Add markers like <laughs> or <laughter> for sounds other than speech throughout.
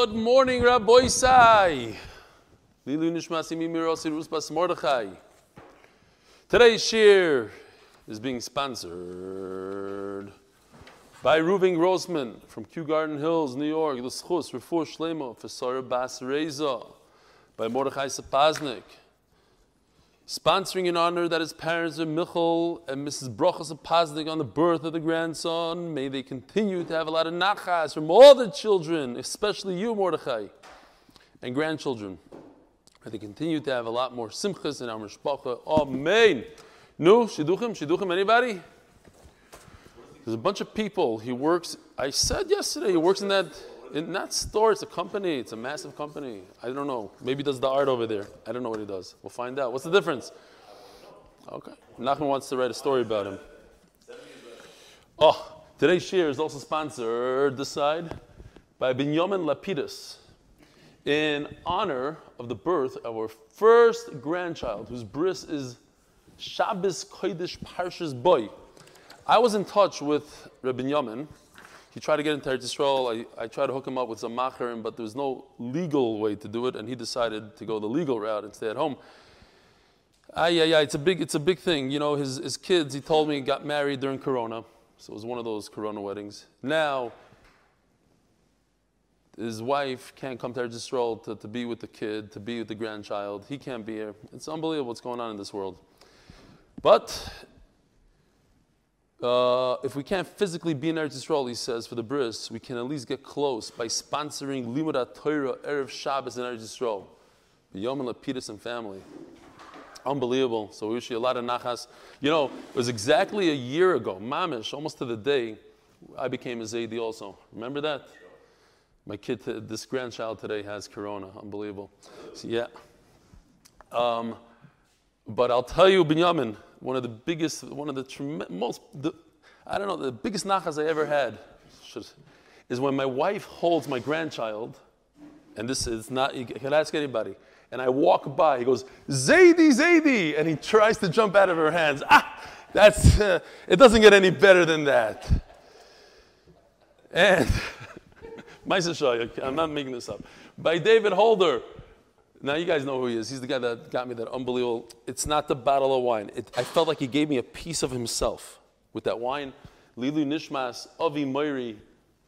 Good morning, Rabbi Sai. Lilu Nishmasi Mimirosi Rusbas Mordechai. Today's shir is being sponsored by Ruving Roseman from Kew Garden Hills, New York. The Schus, Refuah Shlemo for Sarah Bas Reza by Mordechai Sapaznik. Sponsoring in honor that his parents are Michal and Mrs. Brocha Sapaznik on the birth of the grandson. May they continue to have a lot of nachas from all the children, especially you, Mordechai, and grandchildren. May they continue to have a lot more simchas in our mishpacha. Amen. No, shidduchim, shidduchim, anybody? There's a bunch of people. He works. I said yesterday he works in that in that store. It's a company. It's a massive company. I don't know. Maybe does the art over there. I don't know what he does. We'll find out. What's the difference? Okay. Nachman wants to write a story about him. Oh, today's share is also sponsored this side by Binyamin Lapidus in honor of the birth of our first grandchild, whose bris is Shabbos Kodesh Parshas Boy. I was in touch with Rabbi Yamin. He tried to get into Eretz Yisrael. I, I tried to hook him up with some macherim, but there was no legal way to do it, and he decided to go the legal route and stay at home. Ah, yeah, yeah, it's a big, it's a big thing. You know, his, his kids, he told me, got married during Corona, so it was one of those Corona weddings. Now, his wife can't come to Eretz Yisrael to, to be with the kid, to be with the grandchild. He can't be here. It's unbelievable what's going on in this world. But uh, if we can't physically be in Eretz Yisrael, he says, for the bris, we can at least get close by sponsoring Limud Torah Erev Shabbos in Eretz Yisrael. The Yom Lapidus and family. Unbelievable. So we wish you a lot of nachas. You know, it was exactly a year ago, mamish, almost to the day, I became a Zaidi also. Remember that? My kid, this grandchild today has corona. Unbelievable. So, yeah. Um, but I'll tell you, Binyamin, one of the biggest, one of the trem- most, the, I don't know, the biggest nachas I ever had should, is when my wife holds my grandchild, and this is not, you can ask anybody, and I walk by, he goes, Zaidi, Zaidi, and he tries to jump out of her hands. Ah, that's, uh, it doesn't get any better than that. And, <laughs> I'm not making this up, by David Holder, now you guys know who he is. He's the guy that got me that unbelievable. It's not the bottle of wine. It, I felt like he gave me a piece of himself with that wine. Lilu Nishmas Avi Moiri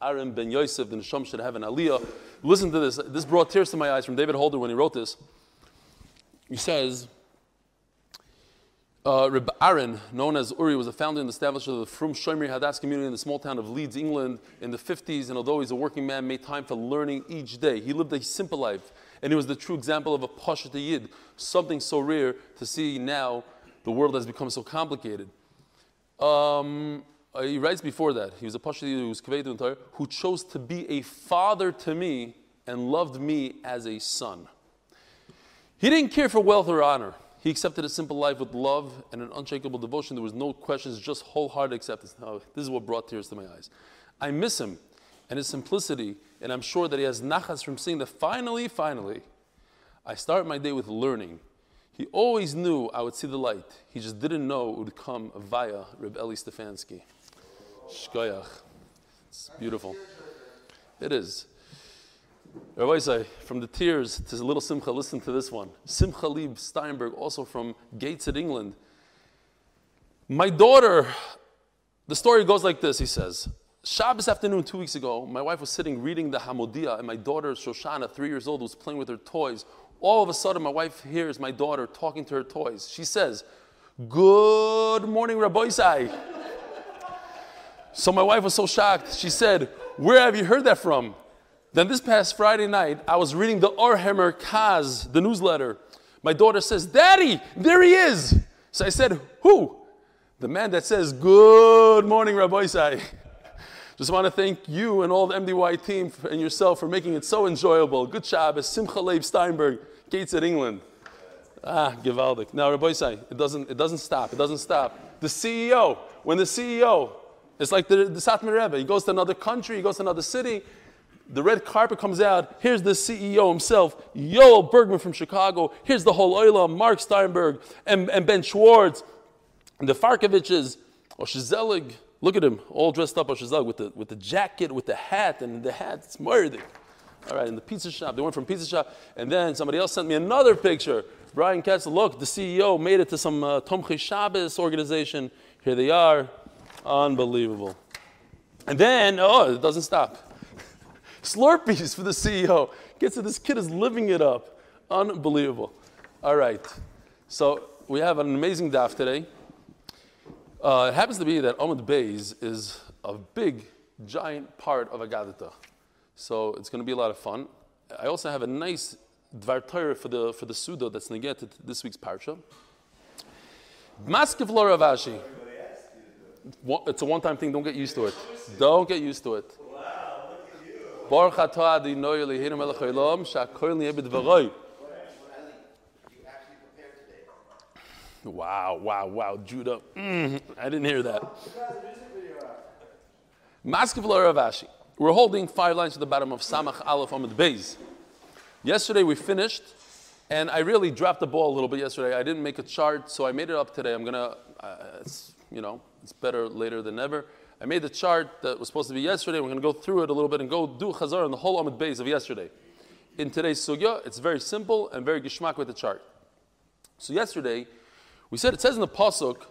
Aaron Ben Yosef the Nisham should have an aliyah. Listen to this. This brought tears to my eyes from David Holder when he wrote this. He says. Uh, Reb Aaron, known as Uri, was a founder and establisher of the Frum Shomer Hadass community in the small town of Leeds, England, in the 50s. And although he's a working man, made time for learning each day. He lived a simple life and he was the true example of a Pashat Yid, something so rare to see now. The world has become so complicated. Um, uh, he writes before that, he was a Pashat Yid who was who chose to be a father to me and loved me as a son. He didn't care for wealth or honor. He accepted a simple life with love and an unshakable devotion. There was no questions, just wholehearted acceptance. Now, this is what brought tears to my eyes. I miss him and his simplicity, and I'm sure that he has nachas from seeing that finally, finally, I start my day with learning. He always knew I would see the light. He just didn't know it would come via Reb Eli Stefansky. Shkoyach. It's beautiful. It is. Rabbi say, from the tears to a little simcha, listen to this one. Simcha Leib Steinberg, also from Gateshead, England. My daughter, the story goes like this, he says. Shabbos afternoon, two weeks ago, my wife was sitting reading the Hamodia, and my daughter, Shoshana, three years old, was playing with her toys. All of a sudden, my wife hears my daughter talking to her toys. She says, Good morning, Rabbi so my wife was so shocked. She said, Where have you heard that from? Then this past Friday night, I was reading the Orhemer Kaz, the newsletter. My daughter says, Daddy, there he is. So I said, Who? The man that says, Good morning, Rabbi. Just want to thank you and all the MDY team and yourself for making it so enjoyable. Good job, Simcha Leib Steinberg, Gateshead England. Ah, Givaldic. Now, Rabbi say, it doesn't, it doesn't stop. It doesn't stop. The CEO, when the CEO, it's like the, the Satmar Rebbe, he goes to another country, he goes to another city, the red carpet comes out. Here's the CEO himself, Yoel Bergman from Chicago. Here's the whole oila, Mark Steinberg and, and Ben Schwartz, and the Farkoviches, Oshizelig, Look at him, all dressed up, Ashazag, with the, with the jacket, with the hat, and the hat, it's murder. All right, in the pizza shop. They went from pizza shop, and then somebody else sent me another picture. Brian Katz, look, the CEO made it to some uh, Tomchei Shabbos organization. Here they are. Unbelievable. And then, oh, it doesn't stop. <laughs> Slurpees for the CEO. Gets it, this kid is living it up. Unbelievable. All right. So we have an amazing daf today. Uh, it happens to be that Amud Beis is a big, giant part of Agadita. So it's going to be a lot of fun. I also have a nice Dvar Torah for the, for the Suda that's negated this week's Parsha. Maskiv Loravashi. It's a one time thing, don't get used to it. Don't get used to it. Baruch atah Adonai Eloheinu Wow, wow, wow, Judah. Mm, I didn't hear that. Maskiv Ravashi. We're holding five lines to the bottom of Samach Aleph Amud Beis. Yesterday we finished, and I really dropped the ball a little bit yesterday. I didn't make a chart, so I made it up today. I'm gonna, uh, it's, you know, it's better later than never. I made the chart that was supposed to be yesterday. We're to go through it a little bit and go do Chazar on the whole Amud Beis of yesterday. In today's Sugya, it's very simple and very gishmak with the chart. So yesterday, we said it says in the Pasuk,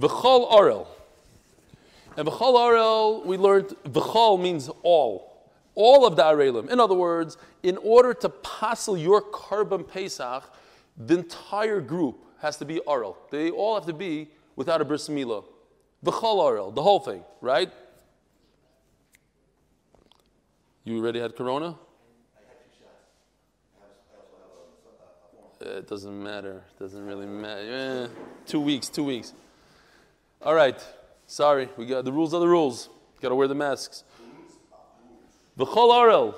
V'chol Arel. And V'chol Arel, we learned V'chol means all. All of the Arelim. In other words, in order to passel your carbon Pesach, the entire group has to be Arel. They all have to be without a bris milah. The chol the whole thing, right? You already had corona? It doesn't matter. It doesn't really matter. Eh, two weeks, two weeks. All right. Sorry, we got the rules are the rules. Got to wear the masks. V'chol arel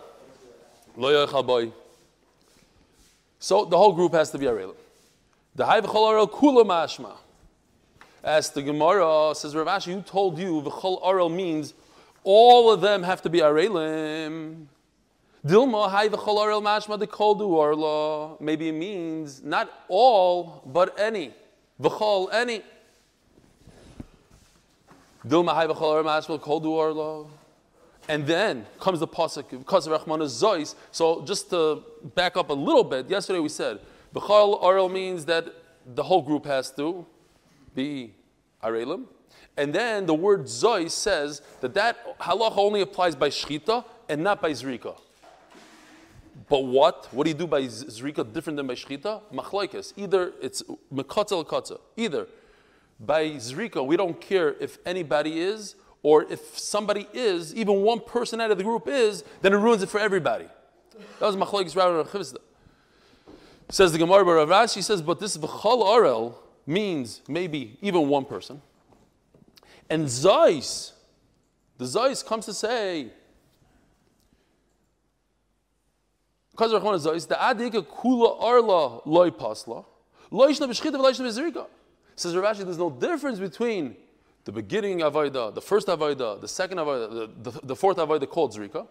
lo. So the whole group has to be arel. The high v'chol arel kula mashma. As the Gemara says, Rav Ashi, who told you v'chol arel means all of them have to be arelim? Dilma hay v'chol arel mashma de kol du arla. Maybe it means not all, but any. V'chol, any. Dilma hay v'chol arel mashma kol du arla. And then comes the pasuk because of Rachmana's Zois. So just to back up a little bit, yesterday we said B'chal Arel means that the whole group has to be Arelim. And then the word Zoy says that that halacha only applies by Shchita and not by Zrika. But what? What do you do by Zrika different than by Shchita? Machlaikis. Either it's Mekatza Lekatza. Either by Zrika, we don't care if anybody is, or if somebody is, even one person out of the group is, then it ruins it for everybody. That was Machlaikis Rabbi Chavizda. Says the Gemara Rav Ashi says, but this V'chal Arel, means maybe even one person. And Zeus, the Zeus comes to say, because of Zeus, the Adika Kula Arla Loi Pasla, Loishna B'Shchita Loishna B'Zrika. Says Rav there's no difference between the beginning Avodah, the first Avodah, the second Avodah, the, the, the fourth Avodah called Zrika.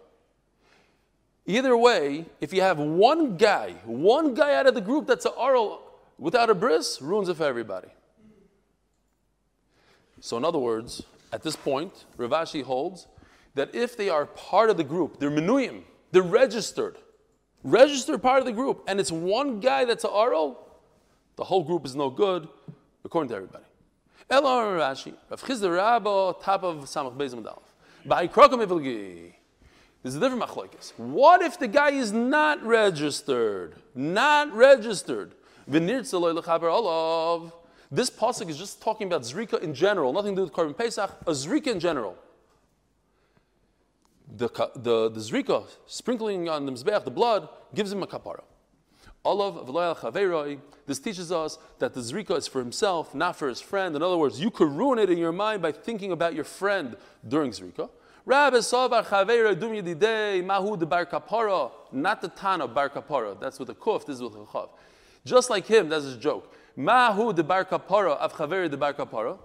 Either way, if you have one guy, one guy out of the group that's an Arl without a bris, ruins it for everybody. So, in other words, at this point, Rav Ashi holds that if they are part of the group, they're menuyim, they're registered, registered part of the group, and it's one guy that's a Aro, the whole group is no good, according to everybody. Elo Rav Ashi, Rav Chisda Rabbo, top of Samach Bezim Dalaf. Ba'ikrokim Ivilgi. There's a different machlokes. What if the guy is not registered? Not registered. This pasuk is just talking about zrika in general, nothing to do with Korban Pesach, a zrika in general. The, the, the zrika, sprinkling on the mizbeach, the blood, gives him a kapara. Olav This teaches us that the zrika is for himself, not for his friend. In other words, you could ruin it in your mind by thinking about your friend during zrika. Rabbi Savar Chavera Dum Mahu de Bar Kapara, not the Tana Bar Kapara. That's with a kuf. This is with a chav. Just like him, that's his joke. Mahu de bar kapara, av chaveri de bar kapara.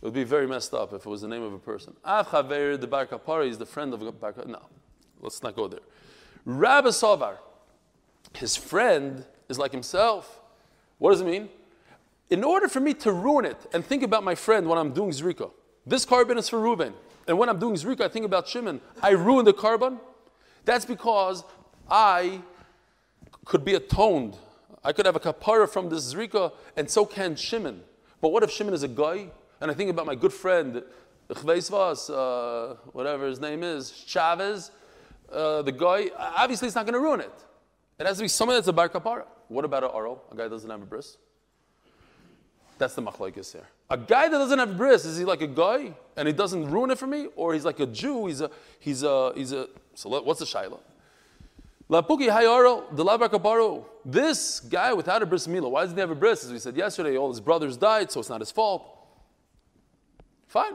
It would be very messed up if it was the name of a person. Ah, Av chaveri de bar kapara is the friend of bar. No, let's not go there. Rabbi Savar, his friend is like himself. What does it mean? In order for me to ruin it and think about my friend when I'm doing Zrika, this carbon is for Reuben. And when I'm doing Zrika, I think about Shimon. I ruin the carbon. That's because I could be atoned. I could have a kapara from this zrika, and so can Shimon. But what if Shimon is a guy? And I think about my good friend, uh, whatever his name is, Chavez, uh, the guy, obviously it's not going to ruin it. It has to be someone that's a bar kapara. What about an oral? A guy that doesn't have a bris? That's the machlaikis here. A guy that doesn't have a bris, is he like a guy and he doesn't ruin it for me? Or he's like a Jew, he's a, he's a, he's a, so what's the shaila? Lapuki hayaro, the labakabaru. This guy without a bris milah, why doesn't he have a bris? As we said yesterday, all his brothers died, so it's not his fault. Fine.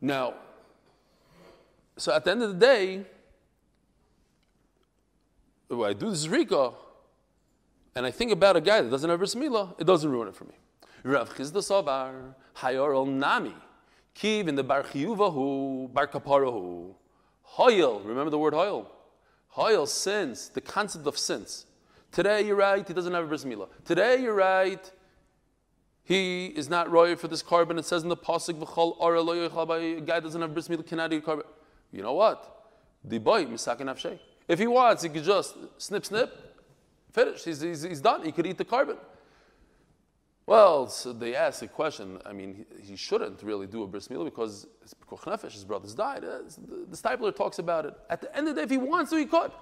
Now, so at the end of the day, when I do this rika, and I think about a guy that doesn't have bris milah, it doesn't ruin it for me. Rav Chizda Sabar, Hayor ol Nami, Kiv in the Bar Chiyuvahu, Bar Kaparahu, Hoyel, remember the word Hoyel? Hoyel, sins, the concept of sins. Today you're right, he doesn't have a bris milah. Today you're right, he is not royal for this korban. It says in the pasuk, "V'chol a guy doesn't have bris milah cannot eat korban." You know what? The boy misakin afshay. If he wants, he could just snip, snip, finish. He's, he's, he's done. He could eat the korban. Well, so they asked the question. I mean, he, he, shouldn't really do a bris milah because his his brothers died. Uh, the, the Steipler talks about it. At the end of the day, if he wants to, he could.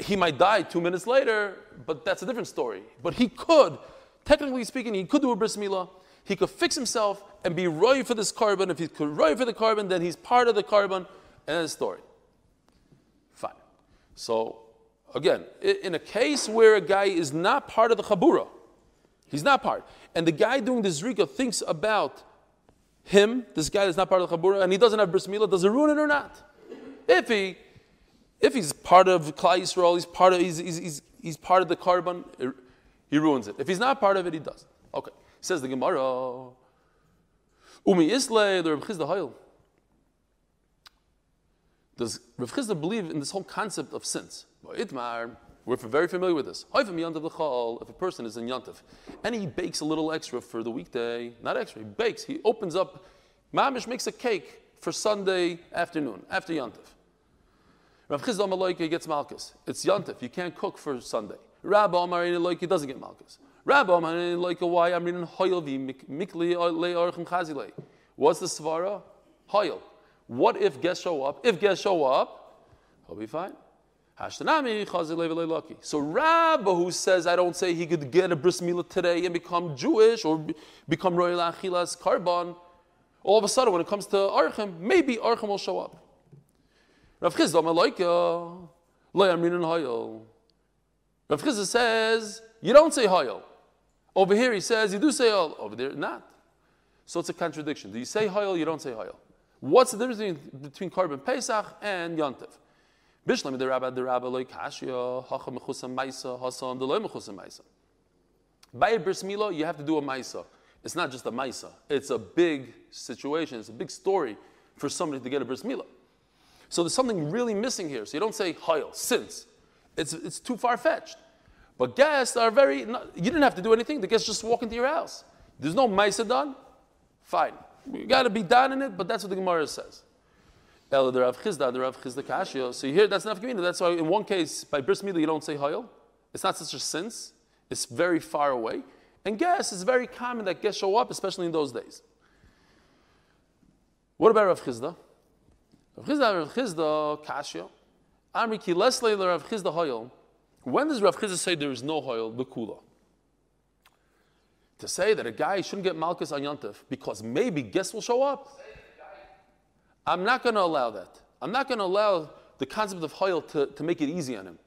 He might die two minutes later, but that's a different story. But he could technically speaking, he could do a bris milah. He could fix himself and be roy for this carbon. If he could roy for the carbon, then he's part of the korban and the story. Fine. So, again, in a case where a guy is not part of the chabura, he's not part, and the guy doing the zrika thinks about him, this guy is not part of the chabura, and he doesn't have bris milah, does it ruin it or not? If he, if he's part of Klal Yisrael, he's part of, he's, he's, he's, he's part of the korban, he ruins it. If he's not part of it, he doesn't. Okay. Says the Gemara. Umi the Rav Chizda Hoyle. Does Rav Chizda believe in this whole concept of sins? We're very familiar with this. If a person is in Yantif and he bakes a little extra for the weekday, not extra, he bakes, he opens up, Mamish makes a cake for Sunday afternoon, after Yantif. Rav Chizda Maloika gets Malkus. It's Yantif, you can't cook for Sunday. Rabbi Omar like he doesn't get malchus. Rabbi Omar like a why I'm reading hoyel vi mikli le orchem chazile. What's the svara? Hoyel. What if guests show up? If guests show up, he'll be fine. Hashtanami chazile lucky. So Rabbi who says I don't say he could get a bris milah today and become Jewish or become royal achilas karban. All of a sudden, when it comes to archem, maybe archem will show up. Rav Chizda Malaika, lo yamrin hoyel. Rav Chizah says, you don't say Hoyel. Over here he says, you do say Hoyel. Over there, not. So it's a contradiction. Do you say Hoyel, you don't say Hoyel. What's the difference between korban Pesach and Yontif? Bishlam the rabbi the rabbi loy kashya hacha mechusam maisa hasan the loy mechusam maisa. By a bris milah, you have to do a maisa. It's not just a maisa. It's a big situation. It's a big story for somebody to get a bris milah. So there's something really missing here. So you don't say hayel, since. It's, it's too far fetched. But guests are very, you didn't have to do anything. The guests just walk into your house. There's no Maisa done. Fine. You got to be done in it, but that's what the Gemara says. So you hear that's community. That's why in one case, by bris milah, you don't say Hayel. It's not such a sense. It's very far away. And guests, it's very common that guests show up, especially in those days. What about Rav Chizda? Rav Chizda, Rav Chizda, Kashio. Amri ki lesle Rav Chizda Hoyel. When does Rav Chizda say there is no Hoyel, the Kula? To say that a guy shouldn't get Malchus on Yontif because maybe guests will show up. I'm not going to allow that. I'm not going to allow the concept of Hoyel to, to make it easy on him.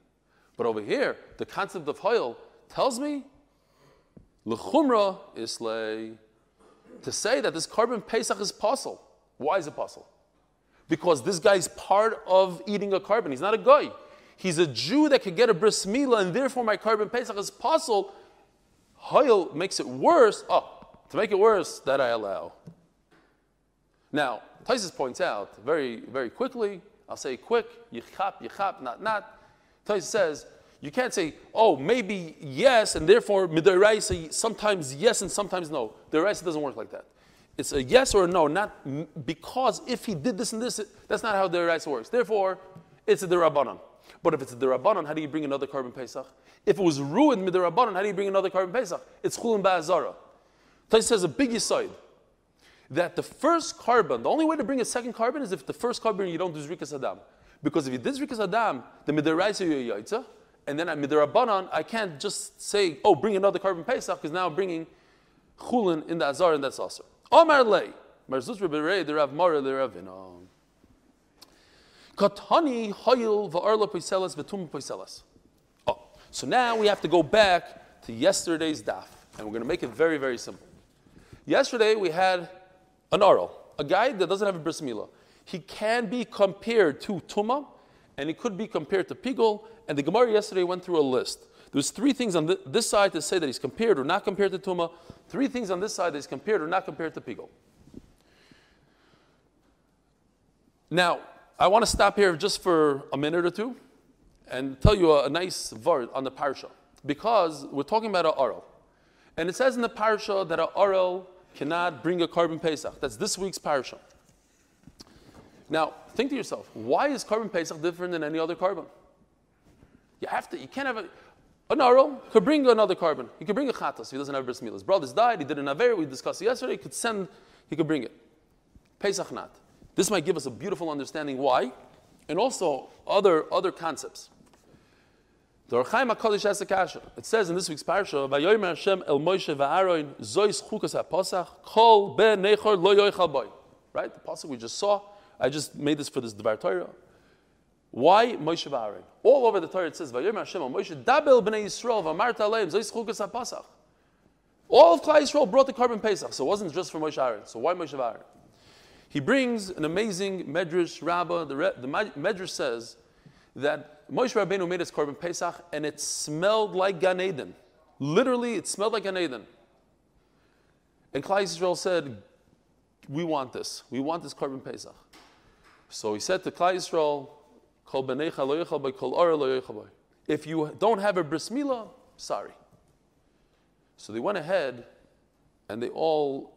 But over here, the concept of Hoyel tells me L'chumra islay to say that this korban Pesach is possible. Why is it possible? Because this guy is part of eating a korban. He's not a guy. He's a Jew that could get a bris milah, and therefore my korban pesach is possible. Hoyle makes it worse. Oh, to make it worse, that I allow. Now, Taisus points out very, very quickly. I'll say quick. Yichap, yichap, not not. Taisus says you can't say, oh, maybe yes, and therefore midiraisa sometimes yes and sometimes no. The doesn't work like that. It's a yes or a no, not because if he did this and this, that's not how the rights works. Therefore, it's a derabanan. But if it's a derabanan, how do you bring another carbon pesach? If it was ruined midirabanan, how do you bring another carbon pesach? It's chulin ba'azara. Tais says a big yisoid that the first carbon, the only way to bring a second carbon is if the first carbon you don't do zrikas adam. Because if you did zrikas adam, the midiraisa you yaitza, and then at midirabanan, I can't just say, oh, bring another carbon pesach, because now I'm bringing chulin in the azar, and that's also. Omar lei, marzus rebirei, the rav mara, the Katani hoyil va'arla poiselas v'tum poiselas. Oh, so now we have to go back to yesterday's daf, and we're going to make it very, very simple. Yesterday we had an oral, a guy that doesn't have a bris milah. He can be compared to tuma, and he could be compared to pigol. And the Gemara yesterday went through a list. There's three things on th- this side to say that he's compared or not compared to tuma. Three things on this side that he's compared or not compared to pigol. Now, I want to stop here just for a minute or two and tell you a, a nice word on the parsha because we're talking about an oral. And it says in the parsha that an oral cannot bring a carbon pesach. That's this week's parsha. Now, think to yourself, why is carbon pesach different than any other carbon? You have to, you can't have a, an oral could bring another carbon. He could bring a chatas. He doesn't have bris milah. His brothers died. He did an aver. We discussed it yesterday. He could send. He could bring it. Pesach not. This might give us a beautiful understanding why, and also other other concepts. The HaKadosh has kasha. It says in this week's parsha, "Vayomer Hashem el Moshe va'Aaron zois chukas ha'posach kol ben nechor lo yoichal boy." Right, the pasuk we just saw. I just made this for this Dvar Torah. Why Moshe v'Aaron? All over the Torah it says, "Vayomer Hashem Moshe dabel bnei Yisrael aleim chukas ha'posach." All of Klal Yisrael brought the carbon pesach, so it wasn't just for Moshe Aaron. So why Moshe v'Aaron? He brings an amazing medrash rabbah. The, the medrash says that Moshe Rabbeinu made his carbon Pesach and it smelled like Gan Eden. Literally, it smelled like Gan Eden. And Klal Yisrael said, we want this. We want this carbon Pesach. So he said to Klal Yisrael, If you don't have a bris milah, sorry. So they went ahead and they all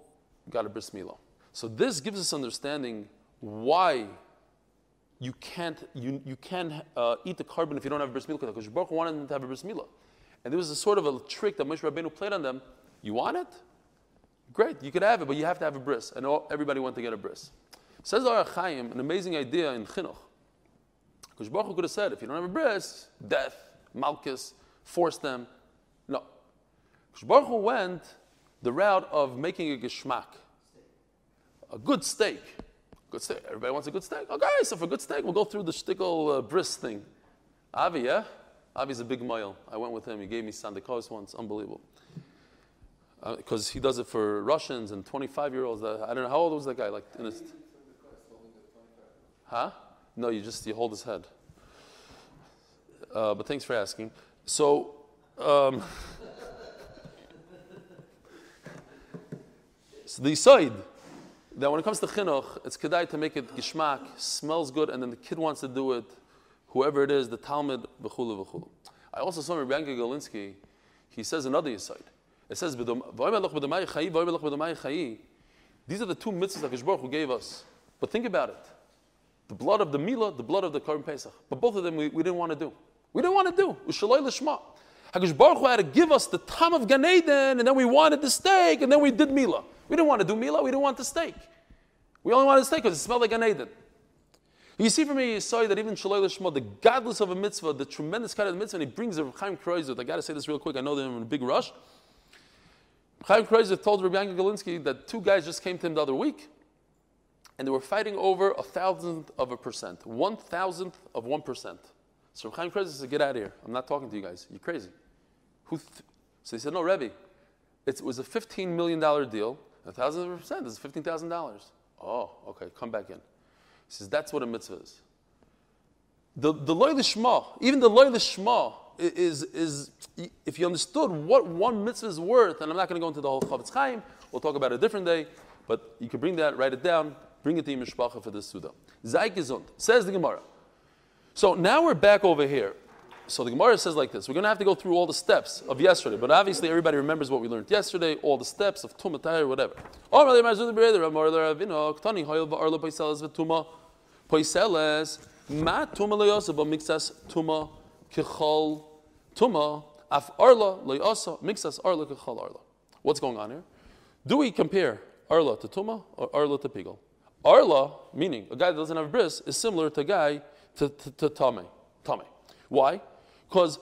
got a bris milah. So this gives us understanding why you can't, you, you can't uh, eat the carbon if you don't have a bris milah, because Baruch wanted them to have a bris milah. And there was a sort of a trick that Moshe Rabbeinu played on them. You want it? Great, you could have it, but you have to have a bris. And all, everybody went to get a bris. Says the Chaim, an amazing idea in Chinuch. Because Baruch could have said, if you don't have a bris, death, malchus, force them. No. Baruch went the route of making a geschmack, a good steak. Good steak. Everybody wants a good steak? Okay, so for good steak, we'll go through the shtickle uh, bris thing. Avi, yeah? Avi's a big mile. I went with him. He gave me sandikos once. Unbelievable. Because uh, he does it for Russians and 25 year olds. I don't know. How old was that guy? Like in his. Huh? No, you just you hold his head. Uh, but thanks for asking. So, um, <laughs> so the side that when it comes to chinuch, it's kedai to make it gishmak, smells good, and then the kid wants to do it, whoever it is, the Talmud, v'chulu v'chulu. I also saw Rabbi Yanka Galinsky, he says another aside. It says, These are the two mitzvahs that Baruch who gave us. But think about it. The blood of the Mila, the blood of the Karm Pesach. But both of them we, we didn't want to do. We didn't want to do. Ushaloi l'shma. HaKadosh Baruch had to give us the time of Gan Eden, and then we wanted the steak, and then we did Mila. We didn't want to do Mila, we didn't want the steak. We only wanted the steak because it smelled like Gan Eden. You see from me, you saw that even Shaloi Lishma, the godless of a mitzvah, the tremendous kind of mitzvah, and he brings a Chaim Kreuzet. I got to say this real quick. I know they're in a big rush. Chaim Kreuzet told Rabbi Yanka Galinsky that two guys just came to him the other week, and they were fighting over a thousandth of a percent, one thousandth of one percent. So Chaim Kreuzet said, "Get out of here! I'm not talking to you guys. You're crazy." Who? Th-? So he said, "No, Rebbe, it was a 15 million dollar deal. A thousandth of a percent is fifteen thousand dollars." Oh, okay, come back in. He says, that's what a mitzvah is. The, the loy even the loy lishma is, is, if you understood what one mitzvah is worth, and I'm not going to go into the whole Chofetz Chaim, we'll talk about it a different day, but you can bring that, write it down, bring it to your mishpacha for this Suda. Gesund, says the Gemara. So now we're back over here. So the Gemara says like this: We're going to have to go through all the steps of yesterday, but obviously everybody remembers what we learned yesterday, all the steps of whatever. Tuma kichol arla. What's going on here? Do we compare arla to tuma or arla to pigol? Arla, meaning a guy that doesn't have bris, is similar to a guy to, to, to tame. Tame. Why? Because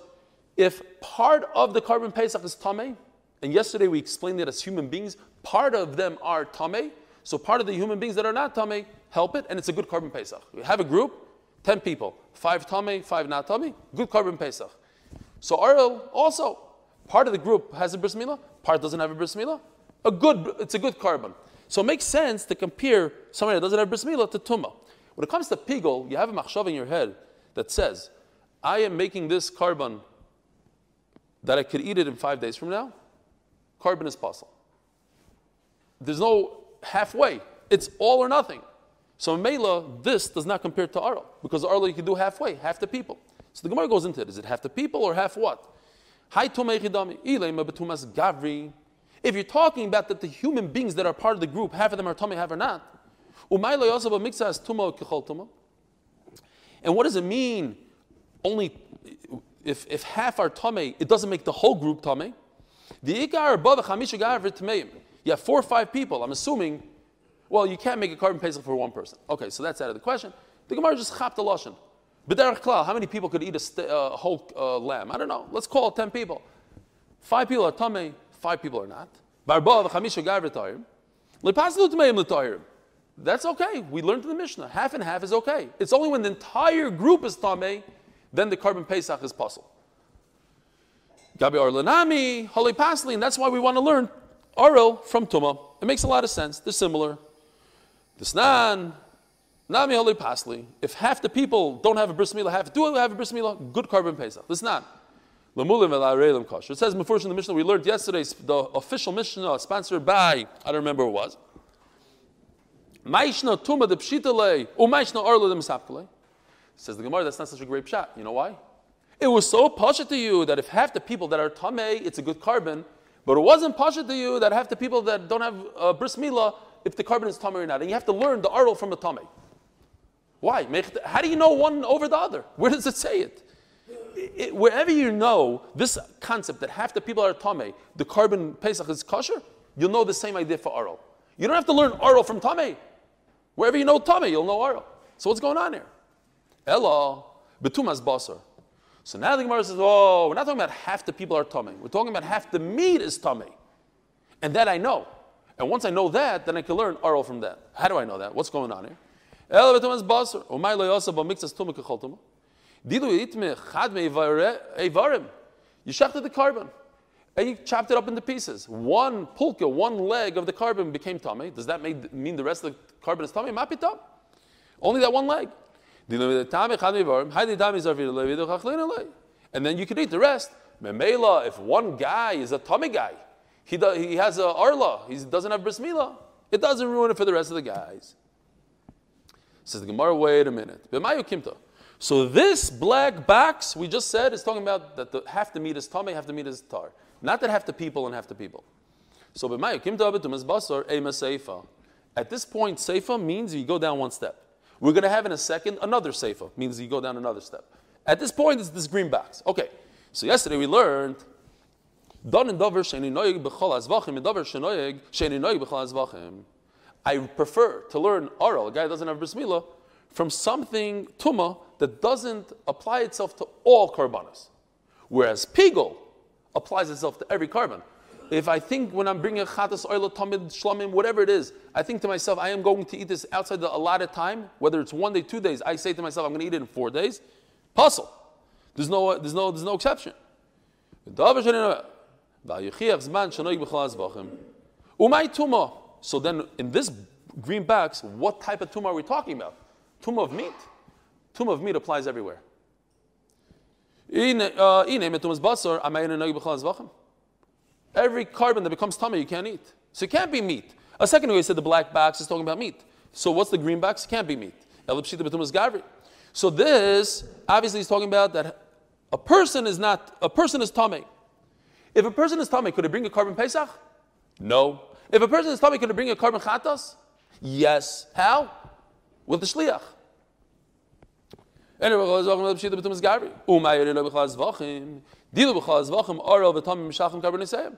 if part of the korban pesach is tame, and yesterday we explained it as human beings, part of them are tame, so part of the human beings that are not tame help it, and it's a good carbon pesach. We have a group, 10 people, five tame, five not tame, good carbon pesach. So Arel also, part of the group has a bris milah, part doesn't have a bris milah. A good, it's a good korban. So it makes sense to compare somebody that doesn't have bris milah to tumah. When it comes to pigol, you have a machshav in your head that says, I am making this carbon that I could eat it in five days from now. Carbon is possible. There's no halfway. It's all or nothing. So Mela, this does not compare to Arla, because Arla you can do halfway, half the people. So the Gemara goes into it. Is it half the people or half what? Gavri. If you're talking about that the human beings that are part of the group, half of them are tummy, half are not. And what does it mean? Only if, if half are tummy, it doesn't make the whole group tummy. The You have four or five people. I'm assuming well, you can't make a carbon pesach for one person. Okay, so that's out of the question. The Gemara just chapped the lashon. B'derech how many people could eat a st- uh, whole uh, lamb? I don't know. Let's call it ten people. Five people are tamei, five people are not. That's okay. We learned in the Mishnah. Half and half is okay. It's only when the entire group is tamei, then the korban pesach is possible. Gabi Arlanami, Holy Pasli, and that's why we want to learn Arel from Tuma. It makes a lot of sense. They're similar. Snan, Nami Holy Pasli. If half the people don't have a bris milah, half do have a bris milah, good korban pesach. Lisnan. Lamulim el kosher. It says before in the Mishnah we learned yesterday, the official Mishnah sponsored by, I don't remember who it was. Maishna tuma de pshitale, umaishna de. Says the Gemara, that's not such a great shot. You know why? It was so pasha to you that if half the people that are tamei, it's a good carbon, but it wasn't pasha to you that half the people that don't have uh, bris milah, if the carbon is tummy or not. And you have to learn the arl from the tummy. Why? How do you know one over the other? Where does it say it? It wherever you know this concept that half the people are tummy, the carbon pesach is kosher, you'll know the same idea for arl. You don't have to learn arl from tummy. Wherever you know tummy, you'll know arl. So what's going on here? Ella, betumas basar. So now the Gemara says, oh, we're not talking about half the people are tummy. We're talking about half the meat is tummy. And that I know. And once I know that, then I can learn Arel from that. How do I know that? What's going on here? You shafted the carbon. And you chopped it up into pieces. One pulka, one leg of the carbon became tummy. Does that make, mean the rest of the carbon is tummy? Mapitam. Only that one leg. And then you can eat the rest. Memela, if one guy is a tummy guy, he, do, he has a arla. He doesn't have bris. It doesn't ruin it for the rest of the guys. Says the Gemara, wait a minute. So this black box we just said is talking about that the, half the meat is tummy, half the meat is tar. Not that half the people and half the people. So at this point, seifa means you go down one step. We're going to have in a second another seifa, means you go down another step. At this point, it's this green box. Okay, so yesterday we learned I prefer to learn oral, a guy doesn't have bris milah, from something tuma that doesn't apply itself to all karbanas. Whereas pigol applies itself to every korban. If I think when I'm bringing a chatas oil, tamid, shlamim, whatever it is, I think to myself, I am going to eat this outside the allotted time, whether it's one day, two days, I say to myself, I'm going to eat it in four days. Puzzle. There's no, there's no, there's no exception. So then, in this green box, what type of tumah are we talking about? Tumah of meat. Tumah of meat applies everywhere. Uh, Every carbon that becomes tummy, you can't eat. So it can't be meat. A second ago, you said the black box is talking about meat. So what's the green box? It can't be meat. So this obviously is talking about that a person is not a person is tummy. If a person is tummy, could he bring a carbon pesach? No. If a person is tummy, could he bring a korban chatas? Yes. How? With the shliach. Um, nisayim.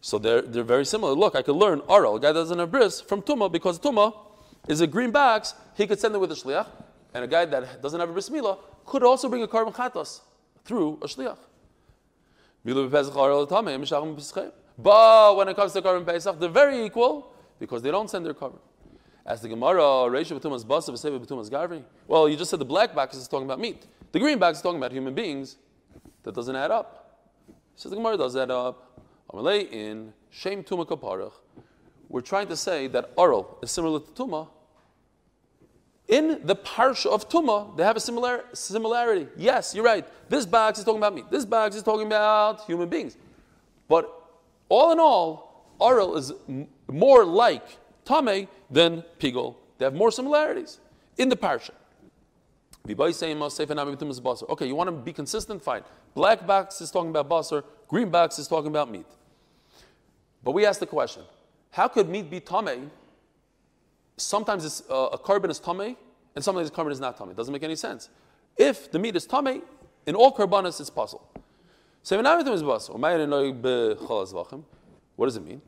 So they're, they're very similar. Look, I could learn aral, a guy that doesn't have bris, from tuma because tuma is a green box. He could send it with a shliach, and a guy that doesn't have a bris milah could also bring a carbon chatos through a shliach. But when it comes to carbon pesach, they're very equal because they don't send their carbon. As the Gemara, Reisha B'tumas Basa V'Seva B'tumas Garvi. Well, you just said the black box is talking about meat. The green box is talking about human beings. That doesn't add up. Says the Gemara does add up. Amalei in Shem Tuma Kaparach. We're trying to say that oral is similar to Tuma. In the parsha of Tuma, they have a similar, similarity. Yes, you're right. This box is talking about meat. This box is talking about human beings. But all in all, oral is m- more like Tame than Pigol. They have more similarities in the parsha. Okay, you want to be consistent? Fine. Black box is talking about basar, green box is talking about meat. But we ask the question how could meat be tame? Sometimes uh, a carbon is tame, and sometimes a carbon is not tame. It doesn't make any sense. If the meat is tame, in all carbonas it's possible. What does it mean?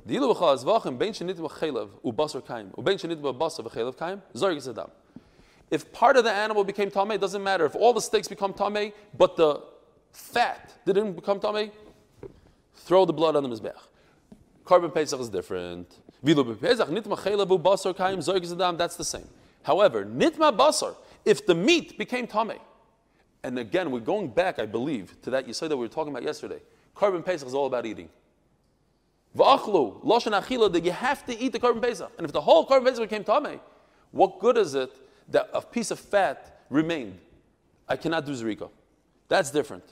If part of the animal became tame, it doesn't matter. If all the steaks become tame, but the fat didn't become tame, throw the blood on the mizbech. Carbon pesach is different. That's the same. However, nitma basar, if the meat became tame, and again, we're going back, I believe, to that you said that we were talking about yesterday. Carbon pesach is all about eating. V'achlu, loshen achila, that you have to eat the carbon pesach. And if the whole carbon pesach became tame, what good is it that a piece of fat remained? I cannot do zrika. That's different.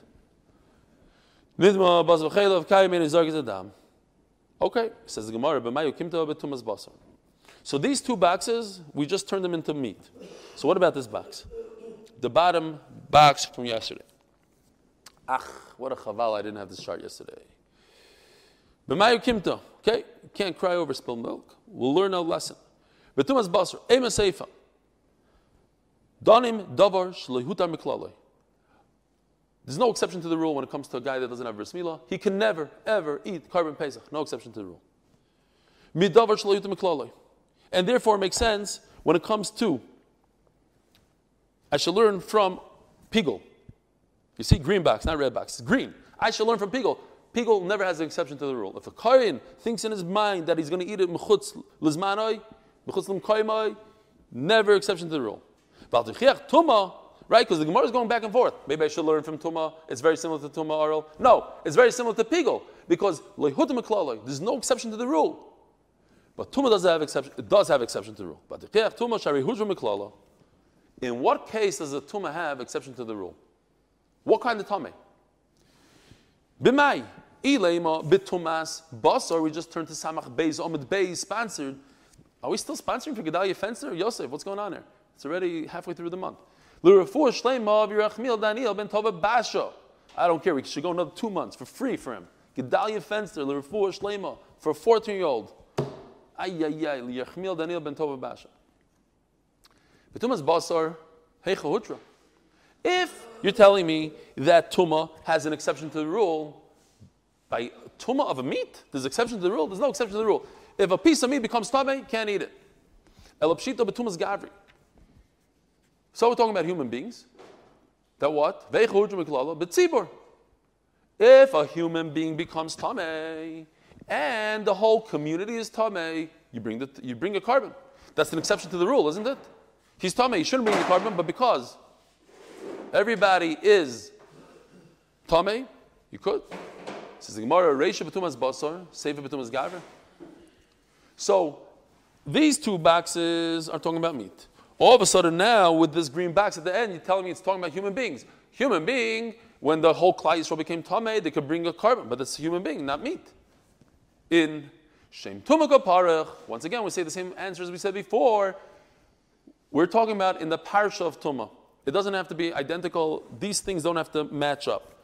Okay, says the Gemara, So these two boxes, we just turned them into meat. So what about this box? The bottom box from yesterday. Ach, what a chaval, I didn't have this chart yesterday. B'mayu kimto, okay? Can't cry over spilled milk. We'll learn a lesson. Betumas basar, ema seifa. Donim davar shlehutar miklaloi. There's no exception to the rule when it comes to a guy that doesn't have bris milah. He can never, ever eat carbon pesach. No exception to the rule. Midavar shlehutar miklaloi. And therefore it makes sense when it comes to I shall learn from Pigel. You see, green box, not red box. Green. I shall learn from Pigel. Pigel never has an exception to the rule. If a Kohen thinks in his mind that he's going to eat it mechutz lizmanoi, mechutz limkoimoi, never exception to the rule. But Tuma, right? Because the Gemara is going back and forth. Maybe I should learn from Tuma. It's very similar to Tuma oral. No, it's very similar to Pigel because there's no exception to the rule. But Tuma does have exception. It does have exception to the rule. But Tuma shari hudra in what case does a tumah have exception to the rule? What kind of tumah? B'may, ilema bitumas basar. We just turned to Samach Beis Amud Beis sponsored. Are we still sponsoring for Gedalia Fencer? Yosef, what's going on there? It's already halfway through the month. L'refuah shleima of Daniel ben Tova. I don't care. We should go another two months for free for him. Gedalia Fencer, l'refuah shleima for a 14-year-old. Ay, ay, ay, Yerachmiel Daniel ben Tova Basha. Betumas basar heicha If you're telling me that tuma has an exception to the rule, by tuma of a meat, there's exception to the rule. There's no exception to the rule. If a piece of meat becomes tame, can't eat it. Elapshita betumas gavri. So we're talking about human beings. That what? If a human being becomes tame and the whole community is tame, you bring the, you bring a carbon. That's an exception to the rule, isn't it? He's Tame, he shouldn't bring the carbon, but because everybody is Tame, you could. Says the Gemara, Reisha Batumas Basar, Sefer Batumas Gaver. So these two boxes are talking about meat. All of a sudden now, with this green box at the end, you're telling me it's talking about human beings. Human being, when the whole Klal Yisrael became Tame, they could bring a carbon, but it's a human being, not meat. In Shem Tumaka Parach, once again, we say the same answer as we said before. We're talking about in the parsha of Tumah. It doesn't have to be identical. These things don't have to match up.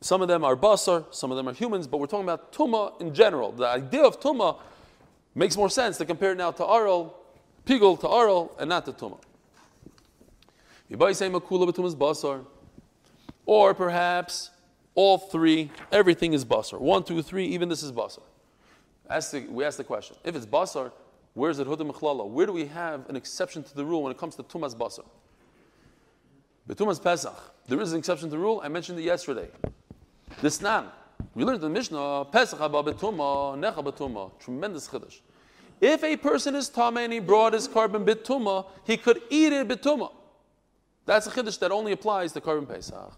Some of them are basar, some of them are humans, but we're talking about Tumah in general. The idea of Tumah makes more sense to compare it now to Aral, Pigul to Aral, and not to basar, or perhaps all three, everything is basar. One, two, three, even this is basar. we ask the question: If it's basar, where's it huda mechlala? Where do we have an exception to the rule when it comes to tumas basar? Betumas Pesach, there is an exception to the rule. I mentioned it yesterday. This nan, we learned in the Mishnah, Pesach betuma, necha. Tremendous chiddush. If a person is tame and he brought his korban betuma, he could eat it betuma. That's a chiddush that only applies to korban Pesach.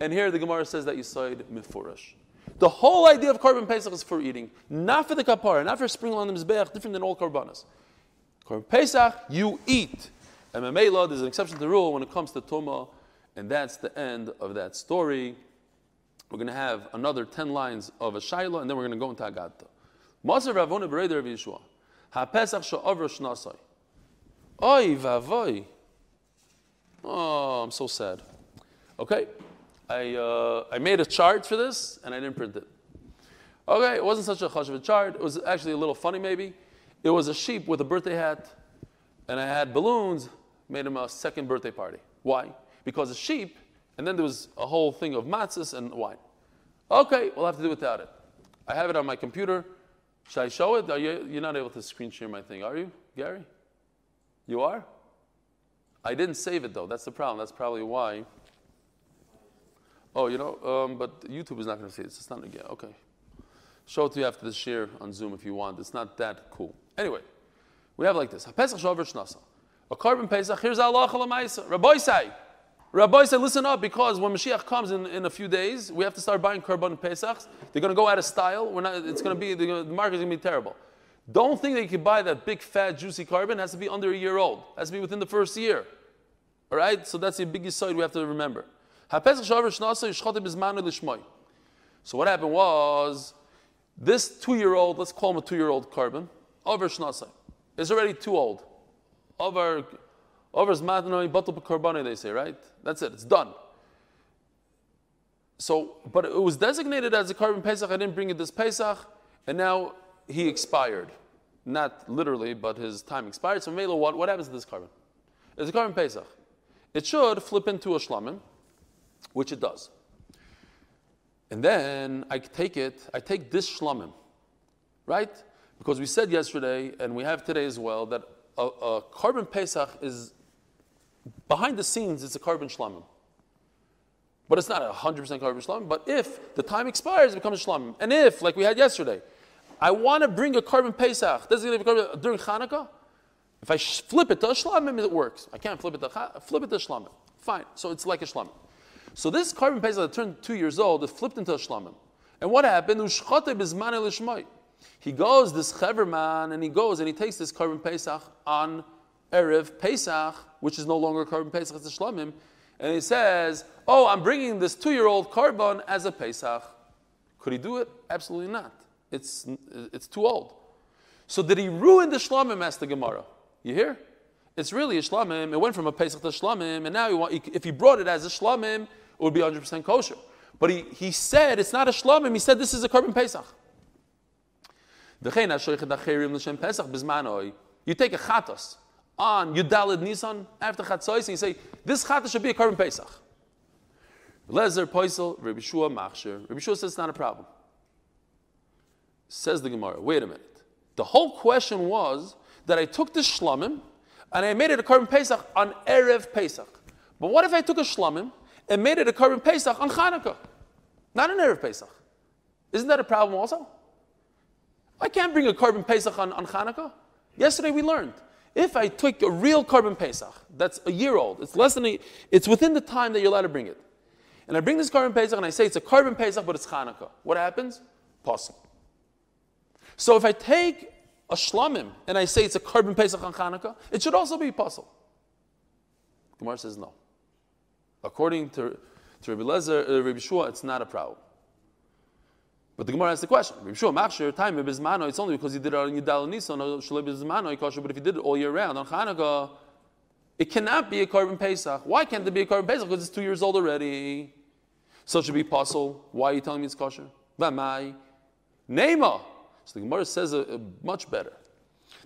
And here the Gemara says that you said mifurash. The whole idea of korban Pesach is for eating, not for the kapara, not for sprinkling on the mizbeach, different than all korbanos. Korban Pesach, you eat. And Mamela, there's an exception to the rule when it comes to Tuma, and that's the end of that story. We're going to have another 10 lines of a Shaila, and then we're going to go into Agata. Maser Ravona Bereder of Yeshua. Ha-Pesach she'avr shnasai. Oy vavoy. Oh, I'm so sad. Okay, I, uh, I made a chart for this, and I didn't print it. Okay, it wasn't such a a chart. It was actually a little funny, maybe. It was a sheep with a birthday hat, and I had balloons, made him a second birthday party. Why? Because a sheep, and then there was a whole thing of matzahs and wine. Okay, we'll have to do without it. I have it on my computer. Should I show it? Are you, you're not able to screen share my thing, are you, Gary? You are? I didn't save it though. That's the problem. That's probably why. Oh, you know, um, but YouTube is not going to see it. It's not again. Okay. Show it to you after the share on Zoom if you want. It's not that cool. Anyway, we have like this. Pesach Shavuot Shnasa. A korban Pesach, here's Allah. Rabbi say, Rabbi said, listen up, because when Mashiach comes in, in a few days, we have to start buying korban Pesachs. They're going to go out of style. We're not, it's going to be, the market is going to be terrible. Don't think that you can buy that big, fat, juicy korban. It has to be under a year old. It has to be within the first year. All right? So that's the biggest side we have to remember. So what happened was, this two-year-old, let's call him a two-year-old korban, over is already too old over over matnoi batul korbani they say right? That's it it's done. So but it was designated as a korban pesach I didn't bring it this pesach and now he expired. Not literally but his time expired. So Mela, what, what happens to this korban? it's a korban pesach. It should flip into a shlamim which it does. And then I take it I take this shlamim right? Because we said yesterday and we have today as well that a, a korban Pesach is behind the scenes, it's a korban shlamim. But it's not a 100% korban shlamim. But if the time expires, it becomes shlamim. And if, like we had yesterday, I want to bring a korban Pesach does it during Hanukkah, if I flip it to a shlamim, it works. I can't flip it to flip it to shlamim. Fine. So it's like a shlamim. So this korban Pesach that turned two years old, it flipped into a shlamim. And what happened? He goes, this Chever man, and he goes and he takes this korban Pesach on Erev Pesach, which is no longer korban Pesach, it's a Shlamim, and he says, Oh, I'm bringing this two year old korban as a Pesach. Could he do it? Absolutely not. It's, it's too old. So did he ruin the Shlamim, asked the Gemara? You hear? It's really a Shlamim. It went from a Pesach to Shlamim, and now he want, if he brought it as a Shlamim, it would be 100% kosher. But he, he said it's not a Shlamim, he said this is a korban Pesach. You take a chatos on Yudalid Nisan after Chatzos and you say, this chatos should be a korban Pesach. Lezer Poisel, Rabbi Shua Machshir. Rabbi Shua says it's not a problem. Says the Gemara, wait a minute. The whole question was that I took this shlamim and I made it a korban Pesach on Erev Pesach. But what if I took a shlamim and made it a korban Pesach on Chanukah? Not an Erev Pesach. Isn't that a problem also? I can't bring a korban Pesach on, on Hanukkah. Yesterday we learned. If I took a real korban Pesach, that's a year old, it's less than a, it's within the time that you're allowed to bring it. And I bring this korban Pesach and I say it's a korban Pesach, but it's Hanukkah. What happens? Possible. So if I take a shlamim and I say it's a korban Pesach on Hanukkah, it should also be possible. Gemara says no. According to, to Rabbi Lezer, uh, Rabbi Shua, it's not a problem. But the Gemara asks the question. Sure, mafshir time It's only because he did it on Yidal Nisan or kosher. But if he did it all year round on Hanukkah, it cannot be a korban Pesach. Why can't it be a korban Pesach? Because it's two years old already. So it should be possible. Why are you telling me it's kosher? V'amai. Nema. So the Gemara says a, a much better.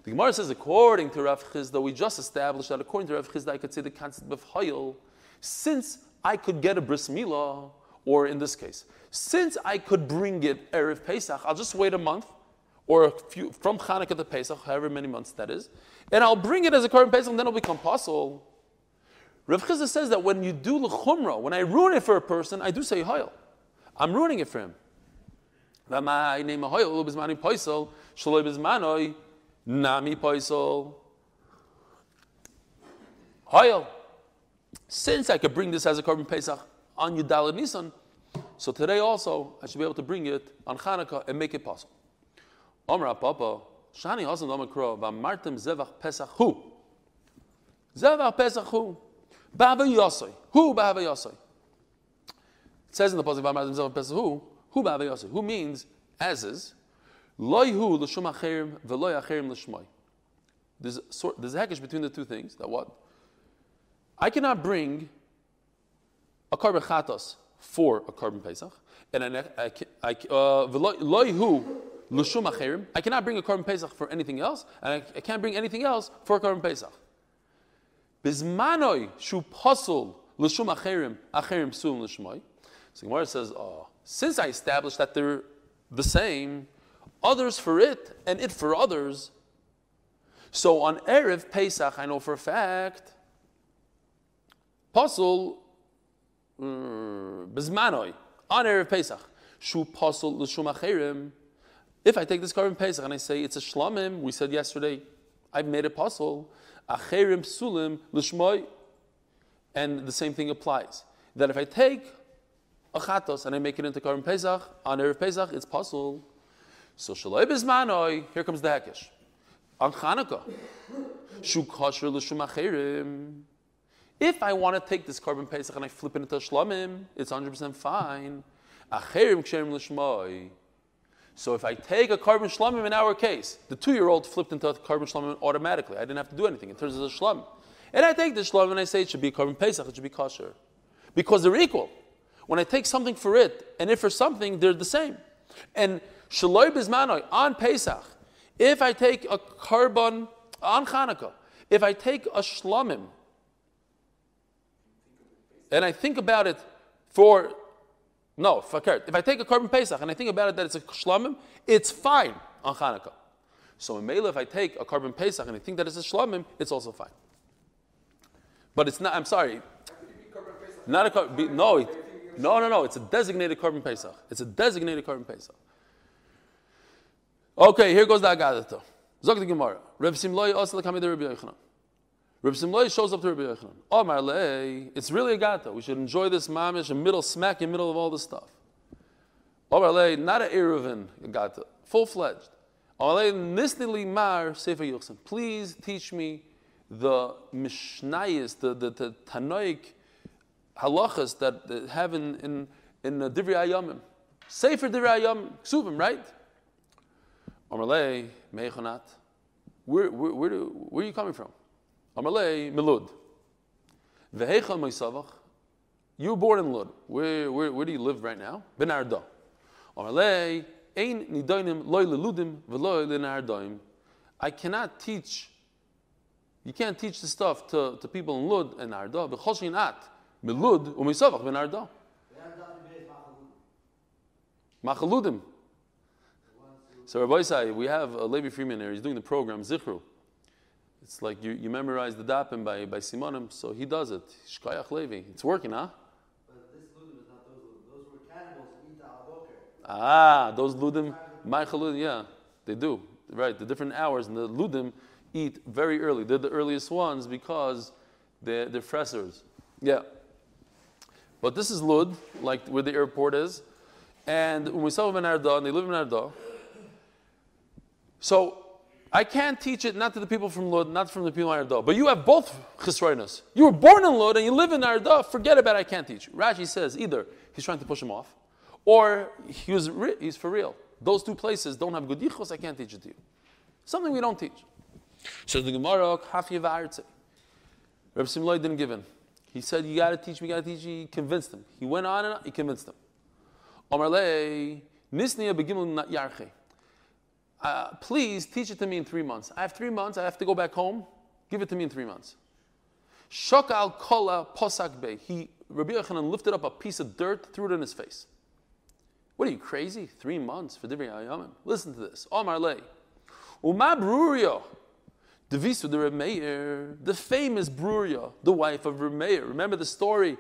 The Gemara says, according to Rav Chisda, we just established that according to Rav Chisda, I could say the concept of Hayil, since I could get a bris milah, or in this case, since I could bring it Erev Pesach, I'll just wait a month, or a few, from Hanukkah to Pesach, however many months that is, and I'll bring it as a Korban Pesach, and then it'll become possible. Rav Chisda says that when you do l'chumra, when I ruin it for a person, I do say Hayil. I'm ruining it for him. Nami. Hayil. Since I could bring this as a Korban Pesach on Yudal Nisan, so today also I should be able to bring it on Hanukkah and make it possible. Omra Papa, Shani Hasan Lamakro, Vamartim Zevach Pesach Hu. Zevach Pesach Hu. Bava Yosai. Who Bava Yosai? It says in the Pasuk Vamartim Zevach Pesach Hu. Who Bava Yosai? Who means as is. Loihu l'shum acherim v'loy acherim l'shmoy. There's, a hekesh between the two things. That what? I cannot bring a korban chatos for a korban pesach, and I, I, I uh. I cannot bring a korban pesach for anything else, and I, I can't bring anything else for a korban pesach. Shu l'shum. So Gemara says, oh, since I established that they're the same, others for it, and it for others. So on Erev Pesach, I know for a fact, Pasul Bizmanoi, on Erev Pesach, Shu Pasul L'Shum Acherim. If I take this korban Pesach and I say it's a Shlamim, we said yesterday, I've made a Pasul, Acherim Sulim L'Shmoi, and the same thing applies. That if I take a Chatos and I make it into korban Pesach, on Erev Pesach, it's Pasul. So shaloi bizmanoi, here comes the hekesh. On Chanukah, shu kosher l'shum acherim. If I want to take this korban pesach and I flip it into a shlamim, it's 100% fine. So if I take a korban shlamim in our case, the two-year-old flipped into a korban shlamim automatically. I didn't have to do anything. It turns into a shlamim. And I take the shlamim and I say it should be korban pesach, it should be kosher. Because they're equal. When I take something for it, and if for something, they're the same. And Shaloi bizmanoi, on Pesach, if I take a korban, on Hanukkah, if I take a shlamim, and I think about it for, no, fakert, if I take a korban Pesach and I think about it that it's a shlamim, it's fine on Hanukkah. So in Mela, if I take a korban Pesach and I think that it's a shlamim, it's also fine. But it's not, I'm sorry, not a korban, no, no, no, no, it's a designated korban Pesach. It's a designated korban Pesach. Okay, here goes the Agadato. Zog the Gemara. Reb Simloi also to Rabbi Yochanan. Reb Simloi shows up to Rabbi Yochanan. Marley, it's really a Agata. We should enjoy this mamish, a middle smack in the middle of all this stuff. Oh, Marley, not an Eruvin Agata, full fledged. Marley, nisnili mar Sefer Yochsan. Please teach me the Mishnayis, the, the, the Tanoik halachas that have in, in, in the Divrei Ayamim. Sefer Divrei Ayamim, Ksuvim, right? Amalei Meichonat. Where, where, where, do, where are you coming from? Amalei Milud. Vehecha Meisavach. You were born in Lud. Where, where, where do you live right now? Ben Arda. Amalei Ein Nidoinim Loy Leludim Veloy Lenardoim. I cannot teach. You can't teach the stuff to, to people in Lud and Arda. V'choshin at Milud u'Meisavach Ben Arda. Machaludim. So Rabbi Isai, we have a Levi Freeman here. He's doing the program Zichru. It's like you, you memorize the dapim by, by Simonim, so he does it. Shkayach Levi. It's working, huh? But this ludim is not those ludim. Those were cannibals eat Ah, those ludim, my ludim, yeah, they do. Right, the different hours, and the ludim eat very early. They're the earliest ones because they're, they're fressers. Yeah. But this is Lud, like where the airport is. And when we saw them in Arda, and they live in Arda, so I can't teach it not to the people from Lod, not from the people in Arda. But you have both chisroinas. You were born in Lod and you live in Arda. Forget about it, I can't teach. Rashi says either he's trying to push him off, or he was, he's for real. Those two places don't have good yichos, I can't teach it to you. Something we don't teach. So the Gemara, Hafi Va'artze. Reb Simloi didn't give in. He said, You got to teach me, you got to teach. He convinced him. He went on and on, he convinced him. Omar Nisniya begimel yarche. Uh, please teach it to me in three months. I have three months. I have to go back home. Give it to me in three months. Shakal kola posak be. He Rabbi Yochanan lifted up a piece of dirt, threw it in his face. What are you crazy? Three months for Divrei Hayamin. Listen to this. Omar lei. Uma bruria. Devisu the Reb Meir, the famous Bruria, the wife of Reb Meir. Remember the story?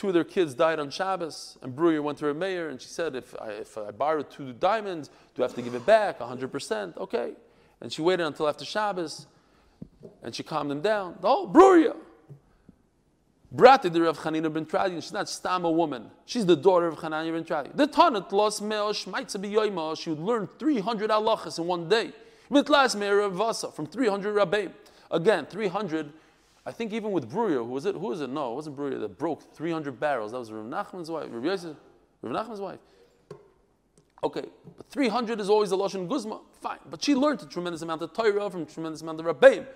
Two of their kids died on Shabbos, and Bruria went to Reb Meir and she said, if I, if I borrow two diamonds, do I have to give it back 100%? Okay. And she waited until after Shabbos, and she calmed him down. Oh, Bruria! Brati the Rav Chanina ben Tradian, she's not stam a woman. She's the daughter of Chananya ben Tradian. The Tanat lost Meo Shmaitza B'yoyma, she would learn 300 halachas in one day. Mitlas Meir Vasa, from 300 rabbeim. Again, 300, I think even with Bruria, who was it? Who was it? No, it wasn't Bruria that broke 300 barrels. That was Rav Nachman's wife. Rav Yosef, Rav Nachman's wife. Okay, but 300 is always a Lashon Guzma. Fine. But she learned a tremendous amount of Torah from a tremendous amount of Rabbeim.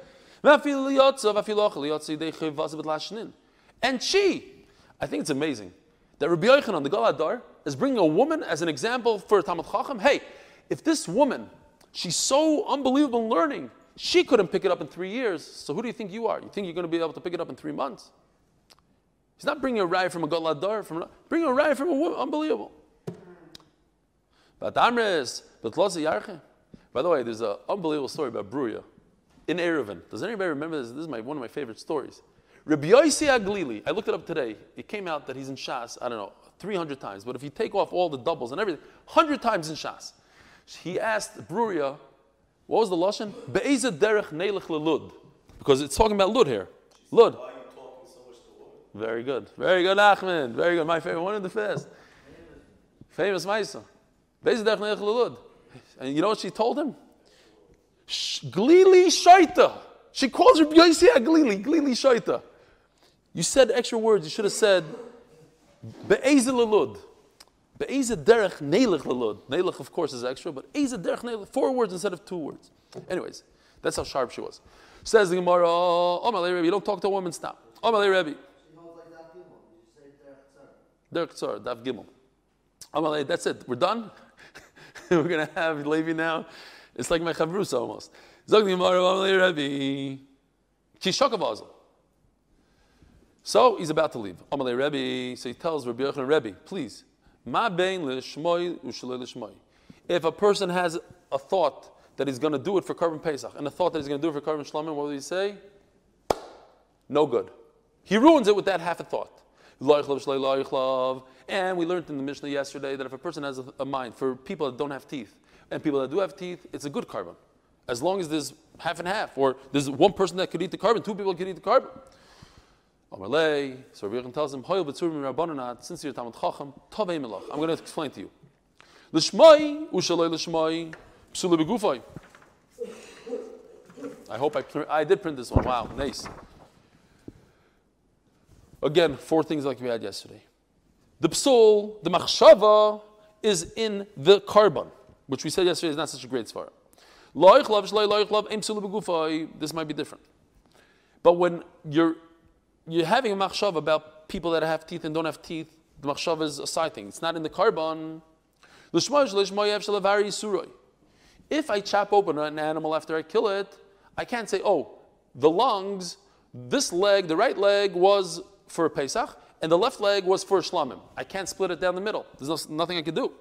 And she, I think it's amazing that Rabbi Yochanan, the Galadar, is bringing a woman as an example for Talmud Chacham. Hey, if this woman, she's so unbelievable in learning, she couldn't pick it up in three years. So who do you think you are? You think you're going to be able to pick it up in three months? He's not bringing a raya from a Galadar, from bringing a raya from a woman. Unbelievable. By the way, there's an unbelievable story about Bruria in Eruvin. Does anybody remember this? This is my, one of my favorite stories. Rabbi Yossi Aglili, I looked it up today. It came out that he's in Shas, I don't know, 300 times. But if you take off all the doubles and everything, 100 times in Shas. He asked Bruria, what was the Lashon? Be'eza derech neilech lelud. Because it's talking about Lud here. Lud. Very good. Very good, Achmed. Very good. My favorite. One of the first. Famous Maisa. Be'eza derech neilech lelud. And you know what she told him? Glili shaita. She calls her Yossi Glili, Glili shaita. You said extra words. You should have said be'eze lelud. Be'eze derech neilech lelud. Neilech, of course, is extra, but eze derech neilech. Four words instead of two words. Anyways, that's how sharp she was. Says the Gemara, my Rebbe, you don't talk to a woman, stop. My Rebbe. Derech Tzar, Dav Gimel. Amalei, that's it. We're done. <laughs> We're gonna have Levi now. It's like my chavrusa almost. Zog Gemara, Amalei Rebbe. Kishakav So he's about to leave. Amalei Rebbe. So he tells Rabbi Yochanan, Rebbe, please, ma bein. If a person has a thought that he's going to do it for Karban Pesach and a thought that he's going to do it for Karban Shlamim, what will he say? No good. He ruins it with that half a thought. And we learned in the Mishnah yesterday that if a person has a, a mind for people that don't have teeth and people that do have teeth, it's a good korban. As long as there's half and half, or there's one person that could eat the korban, two people could eat the korban. Amalei, so Rabbi tells him, since you're Talmud Chacham, I'm going to explain to you. L'shmai, ushalei l'shmai, psula begufay. I hope I, I did print this one. Wow, nice. Again, four things like we had yesterday. The psul, the machshava, is in the korban, which we said yesterday is not such a great svara. This might be different. But when you're, you're having a machshava about people that have teeth and don't have teeth, the machshava is a side thing. It's not in the korban. If I chop open an animal after I kill it, I can't say, oh, the lungs, this leg, the right leg was for Pesach, and the left leg was for Shlamim. I can't split it down the middle. There's no, nothing I can do.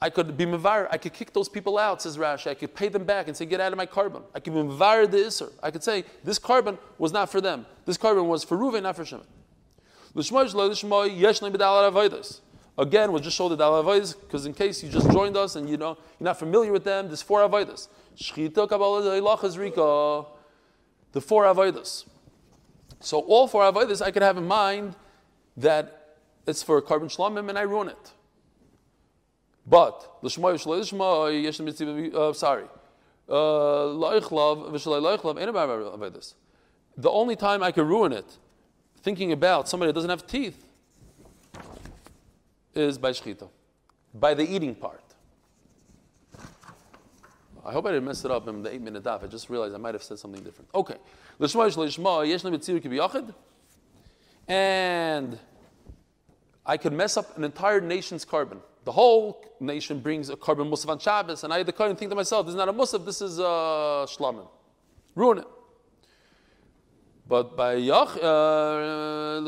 I could be mavar, I could kick those people out, says Rashi. I could pay them back and say, get out of my korban. I could be mavar the Isser. I could say, this korban was not for them. This korban was for Ruven, not for Shimon. Again, we'll just show the Dalavoids, because in case you just joined us and you know you're not familiar with them, there's four Rika. The four Avoidas. So all four Avoidas I could have in mind that it's for korban shlamim and I ruin it. But, l'shmoy, l'shmoy, yesh uh, sorry. The only time I could ruin it, thinking about somebody that doesn't have teeth, is by shchita, by the eating part. I hope I didn't mess it up in the eight minute daf. I just realized I might have said something different. Okay. And I could mess up an entire nation's korban. The whole nation brings a korban musaf on Shabbos, and I, the Kohen, think to myself, this is not a musaf, this is a shlamim. Ruin it. But by Yach, uh.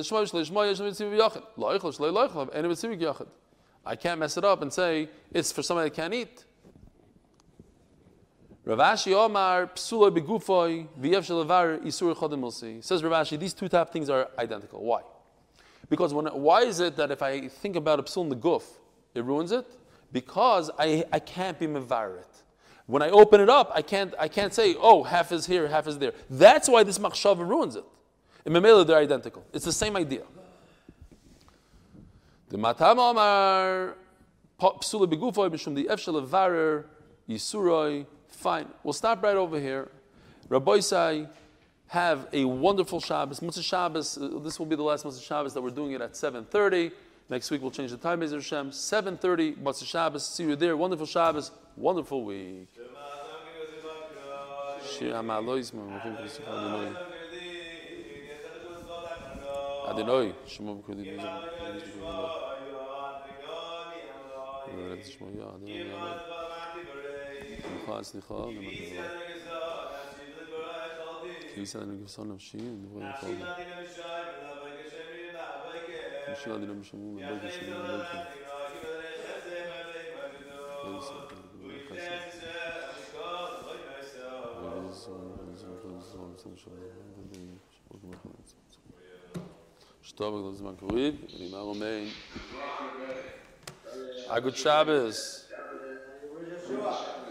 I can't mess it up and say it's for somebody that can't eat. Rav Ashi Omar psula isur chodim. Says Rav Ashi, these two type things are identical. Why? Because when, why is it that if I think about a psul in the guf, it ruins it? Because I, I can't be mevarit. When I open it up, I can't, I can't say, oh, half is here, half is there. That's why this machshava ruins it. In Memela, they're identical. It's the same idea. The matam omar psula begufoy mishum the efshel varer yisuroi Fine. We'll stop right over here. Rabbi Isai, have a wonderful Shabbos. Motzei Shabbos, uh, this will be the last Motzei Shabbos that we're doing it at 7.30. Next week we'll change the time, Bezer Hashem. 7.30, Motzei Shabbos. See you there. Wonderful Shabbos. Wonderful week. שיר אני לא משמעו מבית השם מבית שטוב גדול זמן קוריד, אני מה רומיין. אגוד שבס. שבס.